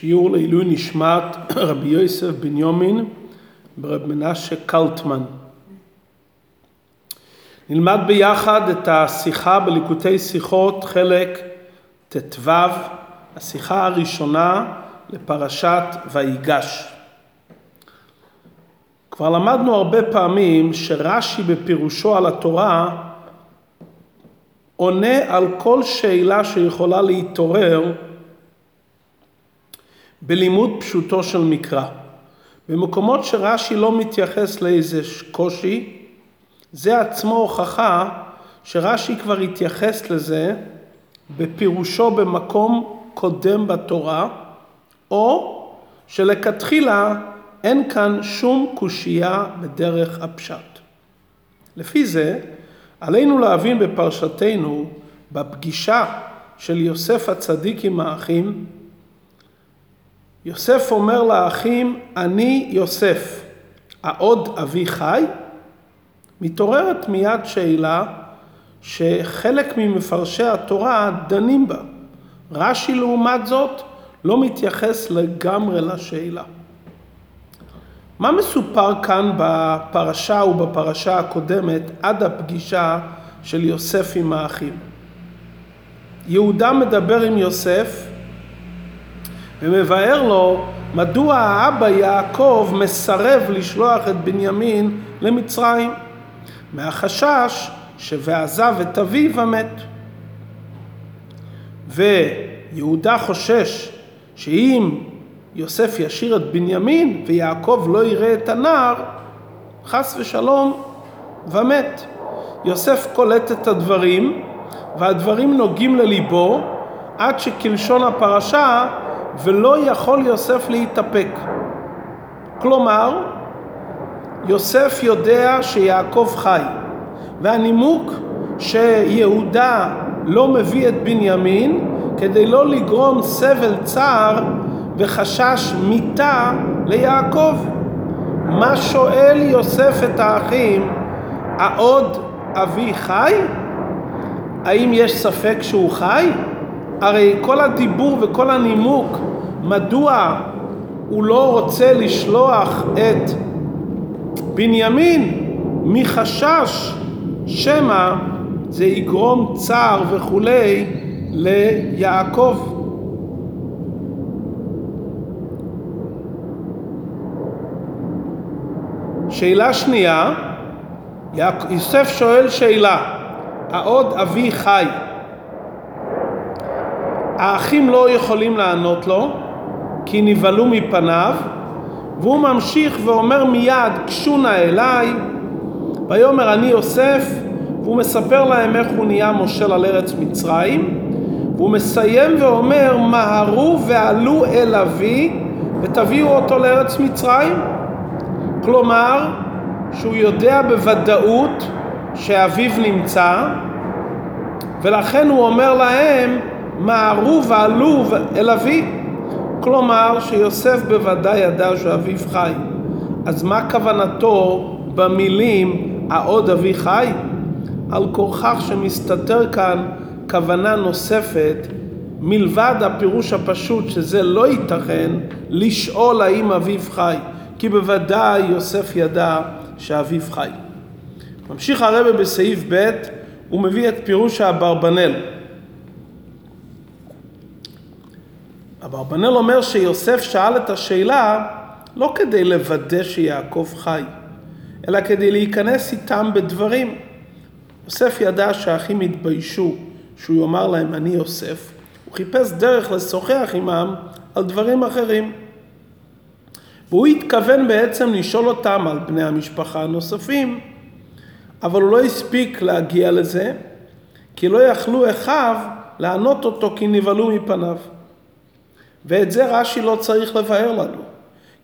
שיעור לעילוי נשמת רבי יוסף בנימין ברב מנשה קלטמן. נלמד ביחד את השיחה בליקוטי שיחות, חלק ט"ו, השיחה הראשונה לפרשת ויגש. כבר למדנו הרבה פעמים שרש"י בפירושו על התורה עונה על כל שאלה שיכולה להתעורר בלימוד פשוטו של מקרא. במקומות שרש"י לא מתייחס לאיזה קושי, זה עצמו הוכחה שרש"י כבר התייחס לזה בפירושו במקום קודם בתורה, או שלכתחילה אין כאן שום קושייה בדרך הפשט. לפי זה, עלינו להבין בפרשתנו, בפגישה של יוסף הצדיק עם האחים, יוסף אומר לאחים, אני יוסף, העוד אבי חי? מתעוררת מיד שאלה שחלק ממפרשי התורה דנים בה. רש"י לעומת זאת לא מתייחס לגמרי לשאלה. מה מסופר כאן בפרשה ובפרשה הקודמת עד הפגישה של יוסף עם האחים? יהודה מדבר עם יוסף ומבאר לו מדוע האבא יעקב מסרב לשלוח את בנימין למצרים, מהחשש ש"ועזב את אביו ומת". ויהודה חושש שאם יוסף ישאיר את בנימין ויעקב לא יראה את הנער, חס ושלום ומת. יוסף קולט את הדברים והדברים נוגעים לליבו עד שכלשון הפרשה ולא יכול יוסף להתאפק. כלומר, יוסף יודע שיעקב חי, והנימוק שיהודה לא מביא את בנימין כדי לא לגרום סבל צער וחשש מיתה ליעקב. מה שואל יוסף את האחים, העוד אבי חי? האם יש ספק שהוא חי? הרי כל הדיבור וכל הנימוק מדוע הוא לא רוצה לשלוח את בנימין מחשש שמא זה יגרום צער וכולי ליעקב. שאלה שנייה, יוסף שואל שאלה, העוד אבי חי? האחים לא יכולים לענות לו כי נבהלו מפניו והוא ממשיך ואומר מיד קשו נא אליי ויאמר אני יוסף והוא מספר להם איך הוא נהיה מושל על ארץ מצרים. והוא מסיים ואומר מהרו ועלו אל אבי ותביאו אותו לארץ מצרים כלומר שהוא יודע בוודאות שאביו נמצא ולכן הוא אומר להם מהרו ועלו אל אבי. כלומר שיוסף בוודאי ידע שאביו חי. אז מה כוונתו במילים העוד אבי חי? על כורכך שמסתתר כאן כוונה נוספת מלבד הפירוש הפשוט שזה לא ייתכן לשאול האם אביו חי כי בוודאי יוסף ידע שאביו חי. ממשיך הרבה בסעיף ב' הוא מביא את פירוש האברבנל אברבנאל אומר שיוסף שאל את השאלה לא כדי לוודא שיעקב חי, אלא כדי להיכנס איתם בדברים. יוסף ידע שהאחים התביישו שהוא יאמר להם אני יוסף, הוא חיפש דרך לשוחח עמם על דברים אחרים. והוא התכוון בעצם לשאול אותם על בני המשפחה הנוספים, אבל הוא לא הספיק להגיע לזה, כי לא יכלו אחיו לענות אותו כי נבהלו מפניו. ואת זה רש"י לא צריך לבאר לנו.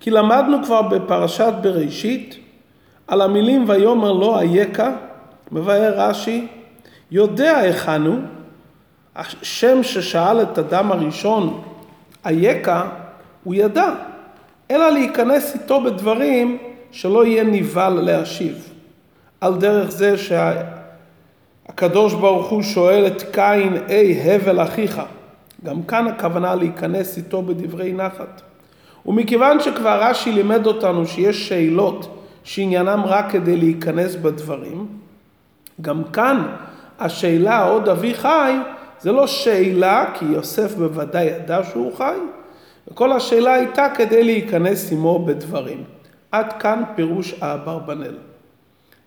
כי למדנו כבר בפרשת בראשית על המילים ויאמר לו אייכה, מבאר רש"י, יודע היכן הוא, השם ששאל את אדם הראשון אייכה, הוא ידע, אלא להיכנס איתו בדברים שלא יהיה נבהל להשיב. על דרך זה שהקדוש ברוך הוא שואל את קין, אי הבל אחיך, גם כאן הכוונה להיכנס איתו בדברי נחת. ומכיוון שכבר רש"י לימד אותנו שיש שאלות שעניינם רק כדי להיכנס בדברים, גם כאן השאלה עוד אבי חי זה לא שאלה כי יוסף בוודאי ידע שהוא חי, וכל השאלה הייתה כדי להיכנס עמו בדברים. עד כאן פירוש האברבנאל.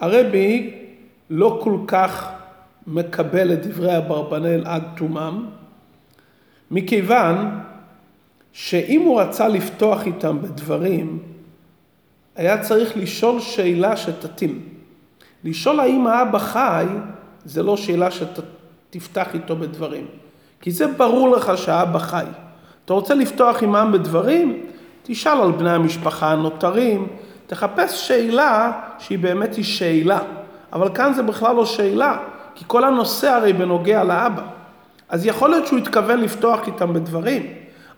הרבי לא כל כך מקבל את דברי אברבנאל עד תומם, מכיוון שאם הוא רצה לפתוח איתם בדברים, היה צריך לשאול שאלה שתתאים. לשאול האם האבא חי, זה לא שאלה שתפתח איתו בדברים. כי זה ברור לך שהאבא חי. אתה רוצה לפתוח עמם בדברים? תשאל על בני המשפחה הנותרים, תחפש שאלה שהיא באמת היא שאלה. אבל כאן זה בכלל לא שאלה, כי כל הנושא הרי בנוגע לאבא. אז יכול להיות שהוא התכוון לפתוח איתם בדברים,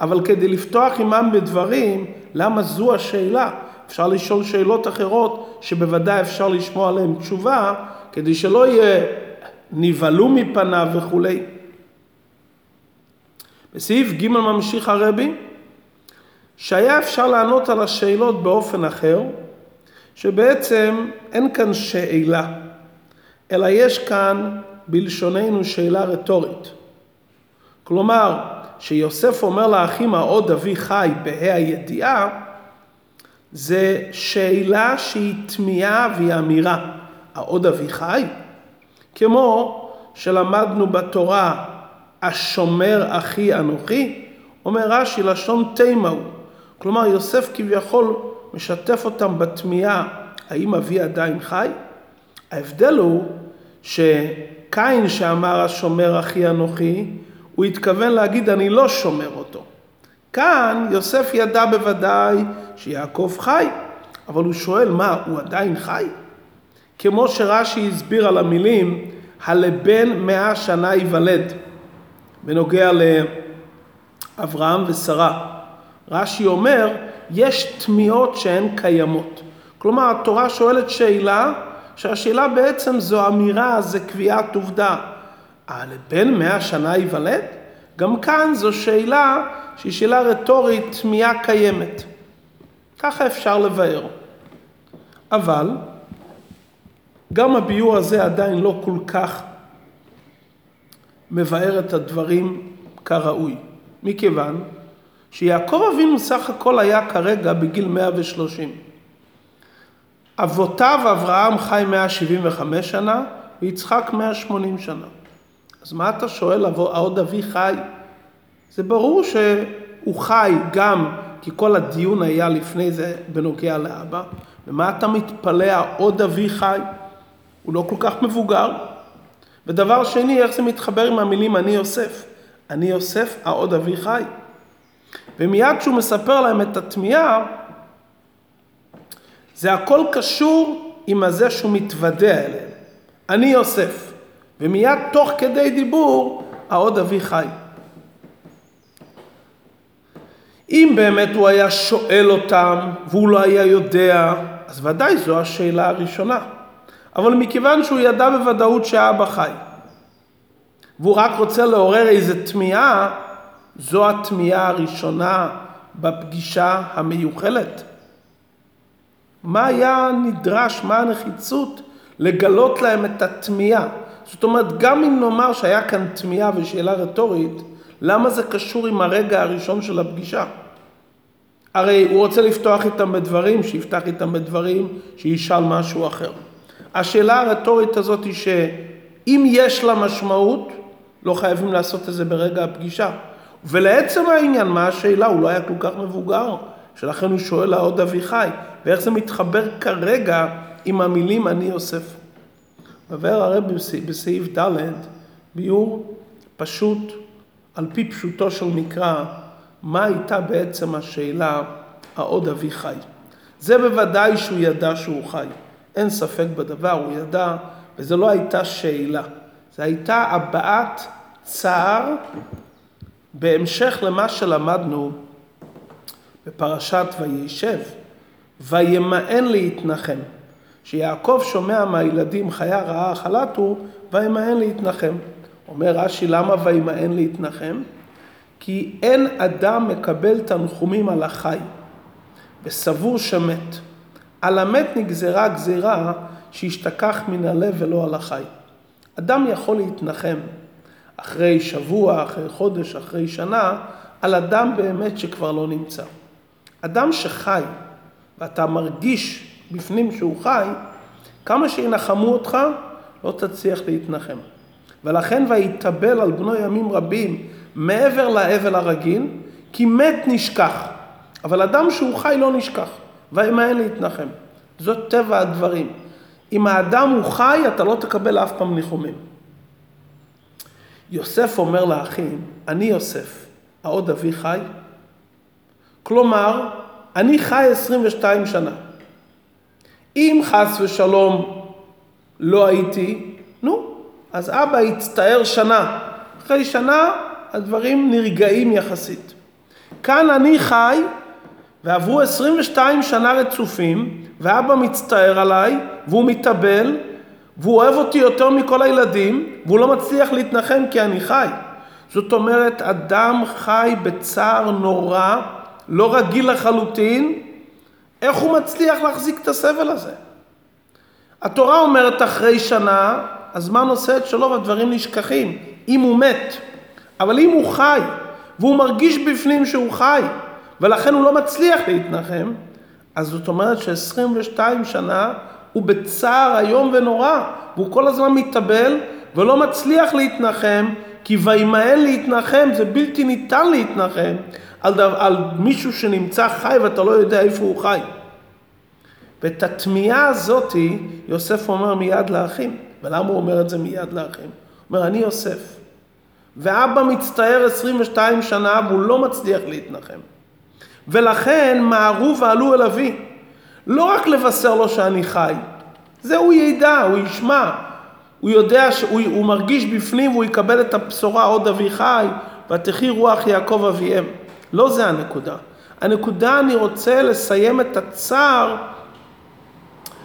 אבל כדי לפתוח עמם בדברים, למה זו השאלה? אפשר לשאול שאלות אחרות שבוודאי אפשר לשמוע עליהן תשובה, כדי שלא יהיה נבהלו מפניו וכולי. בסעיף ג' ממשיך הרבי, שהיה אפשר לענות על השאלות באופן אחר, שבעצם אין כאן שאלה, אלא יש כאן בלשוננו שאלה רטורית. כלומר, שיוסף אומר לאחים העוד אבי חי בה"א הידיעה, זה שאלה שהיא תמיהה והיא אמירה. העוד אבי חי? כמו שלמדנו בתורה, השומר אחי אנוכי, אומר רש"י, לשון תימה הוא. כלומר, יוסף כביכול משתף אותם בתמיהה, האם אבי עדיין חי? ההבדל הוא שקין שאמר השומר אחי אנוכי, הוא התכוון להגיד אני לא שומר אותו. כאן יוסף ידע בוודאי שיעקב חי, אבל הוא שואל מה, הוא עדיין חי? כמו שרש"י הסביר על המילים הלבן מאה שנה ייוולד בנוגע לאברהם ושרה. רש"י אומר, יש תמיהות שהן קיימות. כלומר, התורה שואלת שאלה, שהשאלה בעצם זו אמירה, זה קביעת עובדה. הלבן מאה שנה ייוולד? גם כאן זו שאלה שהיא שאלה רטורית, תמיהה קיימת. ככה אפשר לבאר. אבל גם הביאור הזה עדיין לא כל כך מבאר את הדברים כראוי, מכיוון שיעקב אבינו סך הכל היה כרגע בגיל 130. אבותיו אברהם חי 175 שנה ויצחק 180 שנה. אז מה אתה שואל, העוד אבי חי? זה ברור שהוא חי גם כי כל הדיון היה לפני זה בנוגע לאבא, ומה אתה מתפלא, העוד אבי חי? הוא לא כל כך מבוגר. ודבר שני, איך זה מתחבר עם המילים אני יוסף? אני יוסף, העוד אבי חי. ומיד כשהוא מספר להם את התמיהה, זה הכל קשור עם הזה שהוא מתוודע אליהם. אני יוסף. ומיד תוך כדי דיבור, העוד אבי חי. אם באמת הוא היה שואל אותם והוא לא היה יודע, אז ודאי זו השאלה הראשונה. אבל מכיוון שהוא ידע בוודאות שאבא חי, והוא רק רוצה לעורר איזה תמיהה, זו התמיהה הראשונה בפגישה המיוחלת. מה היה נדרש, מה הנחיצות לגלות להם את התמיהה? זאת אומרת, גם אם נאמר שהיה כאן תמיהה ושאלה רטורית, למה זה קשור עם הרגע הראשון של הפגישה? הרי הוא רוצה לפתוח איתם בדברים, שיפתח איתם בדברים, שישאל משהו אחר. השאלה הרטורית הזאת היא שאם יש לה משמעות, לא חייבים לעשות את זה ברגע הפגישה. ולעצם העניין, מה השאלה? הוא לא היה כל כך מבוגר, שלכן הוא שואל העוד אביחי, ואיך זה מתחבר כרגע עם המילים אני יוסף. מבאר הרי בסעיף ד' ביור פשוט, על פי פשוטו של מקרא, מה הייתה בעצם השאלה העוד אבי חי. זה בוודאי שהוא ידע שהוא חי, אין ספק בדבר, הוא ידע, וזו לא הייתה שאלה, זו הייתה הבעת צער בהמשך למה שלמדנו בפרשת וישב, וימאן להתנחם. שיעקב שומע מהילדים חיה רעה חלטו, וימאן להתנחם. אומר רש"י, למה וימאן להתנחם? כי אין אדם מקבל תנחומים על החי, וסבור שמת. על המת נגזרה גזירה שישתכח מן הלב ולא על החי. אדם יכול להתנחם אחרי שבוע, אחרי חודש, אחרי שנה, על אדם באמת שכבר לא נמצא. אדם שחי, ואתה מרגיש בפנים שהוא חי, כמה שינחמו אותך, לא תצליח להתנחם. ולכן ויתאבל על בנו ימים רבים מעבר לאבל הרגיל, כי מת נשכח. אבל אדם שהוא חי לא נשכח, וימאן להתנחם. זאת טבע הדברים. אם האדם הוא חי, אתה לא תקבל אף פעם ניחומים. יוסף אומר לאחים, אני יוסף, העוד אבי חי? כלומר, אני חי 22 שנה. אם חס ושלום לא הייתי, נו, אז אבא יצטער שנה. אחרי שנה הדברים נרגעים יחסית. כאן אני חי ועברו 22 שנה רצופים ואבא מצטער עליי והוא מתאבל והוא אוהב אותי יותר מכל הילדים והוא לא מצליח להתנחם כי אני חי. זאת אומרת, אדם חי בצער נורא, לא רגיל לחלוטין, איך הוא מצליח להחזיק את הסבל הזה? התורה אומרת אחרי שנה, הזמן עושה את שלו והדברים נשכחים, אם הוא מת. אבל אם הוא חי, והוא מרגיש בפנים שהוא חי, ולכן הוא לא מצליח להתנחם, אז זאת אומרת ש-22 שנה הוא בצער איום ונורא, והוא כל הזמן מתאבל ולא מצליח להתנחם, כי וימאן להתנחם זה בלתי ניתן להתנחם על, דו, על מישהו שנמצא חי ואתה לא יודע איפה הוא חי. ואת התמיהה הזאתי יוסף אומר מיד לאחים. ולמה הוא אומר את זה מיד לאחים? הוא אומר, אני יוסף. ואבא מצטער 22 שנה והוא לא מצליח להתנחם. ולכן מהרו ועלו אל אבי. לא רק לבשר לו שאני חי, זה הוא ידע, הוא ישמע. הוא יודע שהוא מרגיש בפנים והוא יקבל את הבשורה עוד אבי חי, ותחי רוח יעקב אביהם. לא זה הנקודה. הנקודה, אני רוצה לסיים את הצער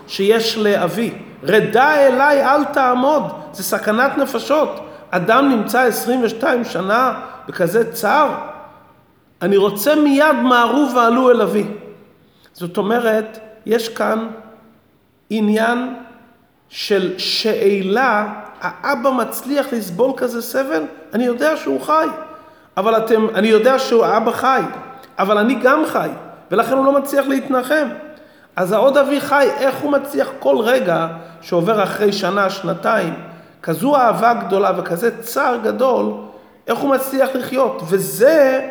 שיש לאבי. רדה אליי אל תעמוד, זה סכנת נפשות. אדם נמצא 22 שנה בכזה צער, אני רוצה מיד מהרו ועלו אל אבי. זאת אומרת, יש כאן עניין של שאלה, האבא מצליח לסבול כזה סבל? אני יודע שהוא חי, אבל אתם, אני יודע שהוא האבא חי, אבל אני גם חי, ולכן הוא לא מצליח להתנחם. אז העוד אבי חי, איך הוא מצליח כל רגע שעובר אחרי שנה, שנתיים, כזו אהבה גדולה וכזה צער גדול, איך הוא מצליח לחיות? וזה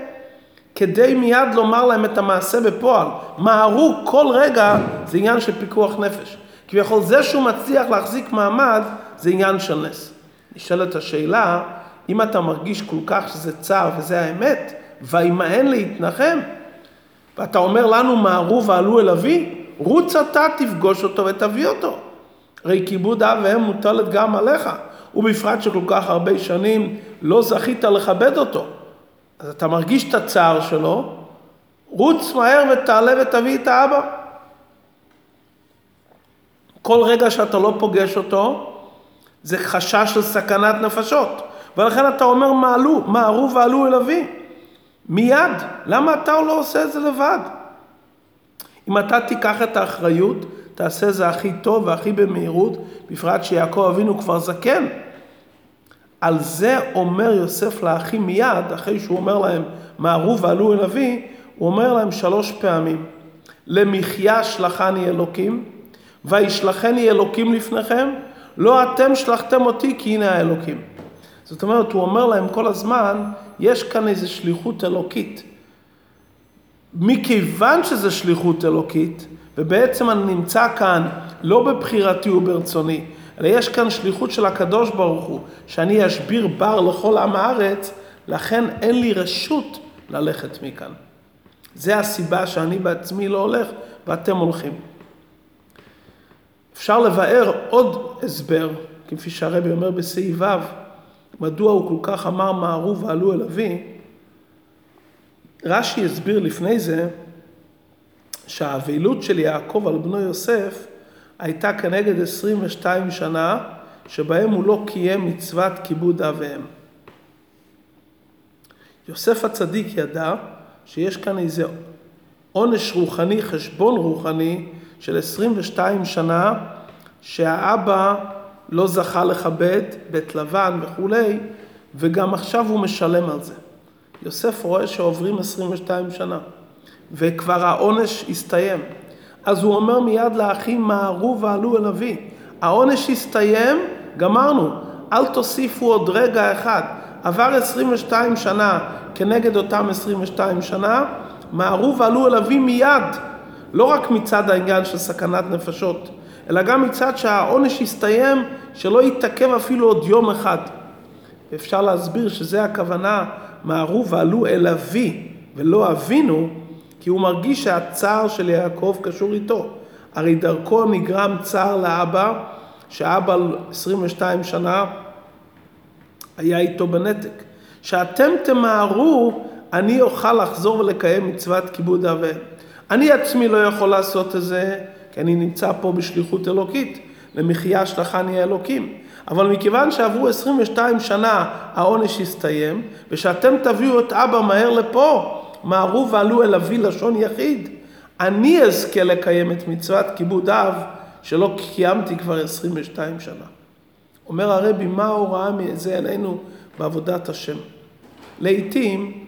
כדי מיד לומר להם את המעשה בפועל. מהרו כל רגע זה עניין של פיקוח נפש. כביכול זה שהוא מצליח להחזיק מעמד זה עניין של נס. נשאלת השאלה, אם אתה מרגיש כל כך שזה צער וזה האמת, וימאן להתנחם, ואתה אומר לנו מהרו ועלו אל אבי, רוץ אתה תפגוש אותו ותביא אותו. הרי כיבוד אב ואם מוטלת גם עליך, ובפרט שכל כך הרבה שנים לא זכית לכבד אותו. אז אתה מרגיש את הצער שלו, רוץ מהר ותעלה ותביא את האבא. כל רגע שאתה לא פוגש אותו, זה חשש של סכנת נפשות. ולכן אתה אומר מעלו, מהרו ועלו אל אבי. מיד. למה אתה לא עושה את זה לבד? אם אתה תיקח את האחריות, תעשה זה הכי טוב והכי במהירות, בפרט שיעקב אבינו כבר זקן. על זה אומר יוסף לאחים מיד, אחרי שהוא אומר להם, מהרו ועלו אל אבי, הוא אומר להם שלוש פעמים, למחיה שלחני אלוקים, וישלחני אלוקים לפניכם, לא אתם שלחתם אותי כי הנה האלוקים. זאת אומרת, הוא אומר להם כל הזמן, יש כאן איזו שליחות אלוקית. מכיוון שזו שליחות אלוקית, ובעצם אני נמצא כאן לא בבחירתי וברצוני, אלא יש כאן שליחות של הקדוש ברוך הוא, שאני אשביר בר לכל עם הארץ, לכן אין לי רשות ללכת מכאן. זה הסיבה שאני בעצמי לא הולך ואתם הולכים. אפשר לבאר עוד הסבר, כפי שהרבי אומר בסעיף ו', מדוע הוא כל כך אמר מהרו ועלו אל אבי, רש"י הסביר לפני זה שהאבילות של יעקב על בנו יוסף הייתה כנגד 22 שנה שבהם הוא לא קיים מצוות כיבוד אב ואם. יוסף הצדיק ידע שיש כאן איזה עונש רוחני, חשבון רוחני של 22 שנה שהאבא לא זכה לכבד, בית לבן וכולי, וגם עכשיו הוא משלם על זה. יוסף רואה שעוברים 22 שנה, וכבר העונש הסתיים. אז הוא אומר מיד לאחים, מהרו ועלו אל אבי. העונש הסתיים, גמרנו. אל תוסיפו עוד רגע אחד. עבר 22 שנה כנגד אותם 22 שנה, מהרו ועלו אל אבי מיד. לא רק מצד העניין של סכנת נפשות, אלא גם מצד שהעונש הסתיים, שלא יתעכב אפילו עוד יום אחד. אפשר להסביר שזה הכוונה, מהרו ועלו אל אבי ולא אבינו, כי הוא מרגיש שהצער של יעקב קשור איתו. הרי דרכו נגרם צער לאבא, שאבא 22 שנה היה איתו בנתק. שאתם תמהרו, אני אוכל לחזור ולקיים מצוות כיבוד אב אני עצמי לא יכול לעשות את זה, כי אני נמצא פה בשליחות אלוקית, למחיה שלחני האלוקים. אבל מכיוון שעברו 22 שנה העונש הסתיים, ושאתם תביאו את אבא מהר לפה, מהרו ועלו אל אבי לשון יחיד, אני אזכה לקיים את מצוות כיבוד אב שלא קיימתי כבר 22 שנה. אומר הרבי, מה ההוראה מזה אלינו בעבודת השם? לעתים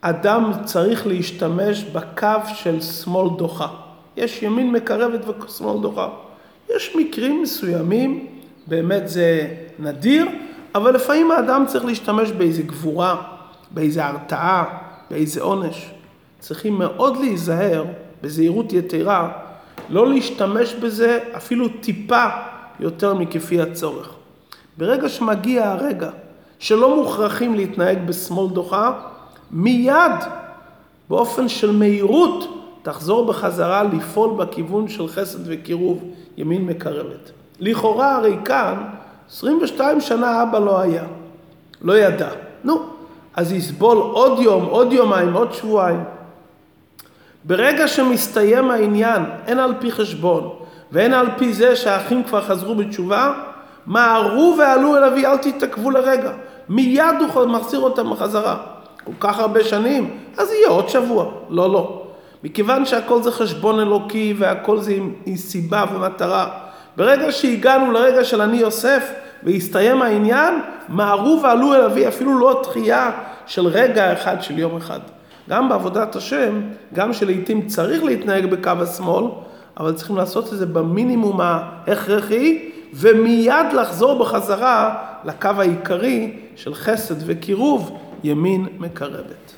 אדם צריך להשתמש בקו של שמאל דוחה. יש ימין מקרבת ושמאל דוחה. יש מקרים מסוימים, באמת זה נדיר, אבל לפעמים האדם צריך להשתמש באיזה גבורה, באיזה הרתעה, באיזה עונש. צריכים מאוד להיזהר, בזהירות יתרה, לא להשתמש בזה אפילו טיפה יותר מכפי הצורך. ברגע שמגיע הרגע שלא מוכרחים להתנהג בשמאל דוחה, מיד, באופן של מהירות, תחזור בחזרה לפעול בכיוון של חסד וקירוב, ימין מקרבת. לכאורה הרי כאן, 22 שנה אבא לא היה, לא ידע. נו, אז יסבול עוד יום, עוד יומיים, עוד שבועיים. ברגע שמסתיים העניין, הן על פי חשבון והן על פי זה שהאחים כבר חזרו בתשובה, מהרו ועלו אל אבי, אל תתעכבו לרגע. מיד הוא מחזיר אותם בחזרה. כל כך הרבה שנים, אז יהיה עוד שבוע. לא, לא. מכיוון שהכל זה חשבון אלוקי והכל זה עם, עם סיבה ומטרה, ברגע שהגענו לרגע של אני יוסף והסתיים העניין, מהרו ועלו אל אבי, אפילו לא דחייה של רגע אחד של יום אחד. גם בעבודת השם, גם שלעיתים צריך להתנהג בקו השמאל, אבל צריכים לעשות את זה במינימום ההכרחי, ומיד לחזור בחזרה לקו העיקרי של חסד וקירוב, ימין מקרבת.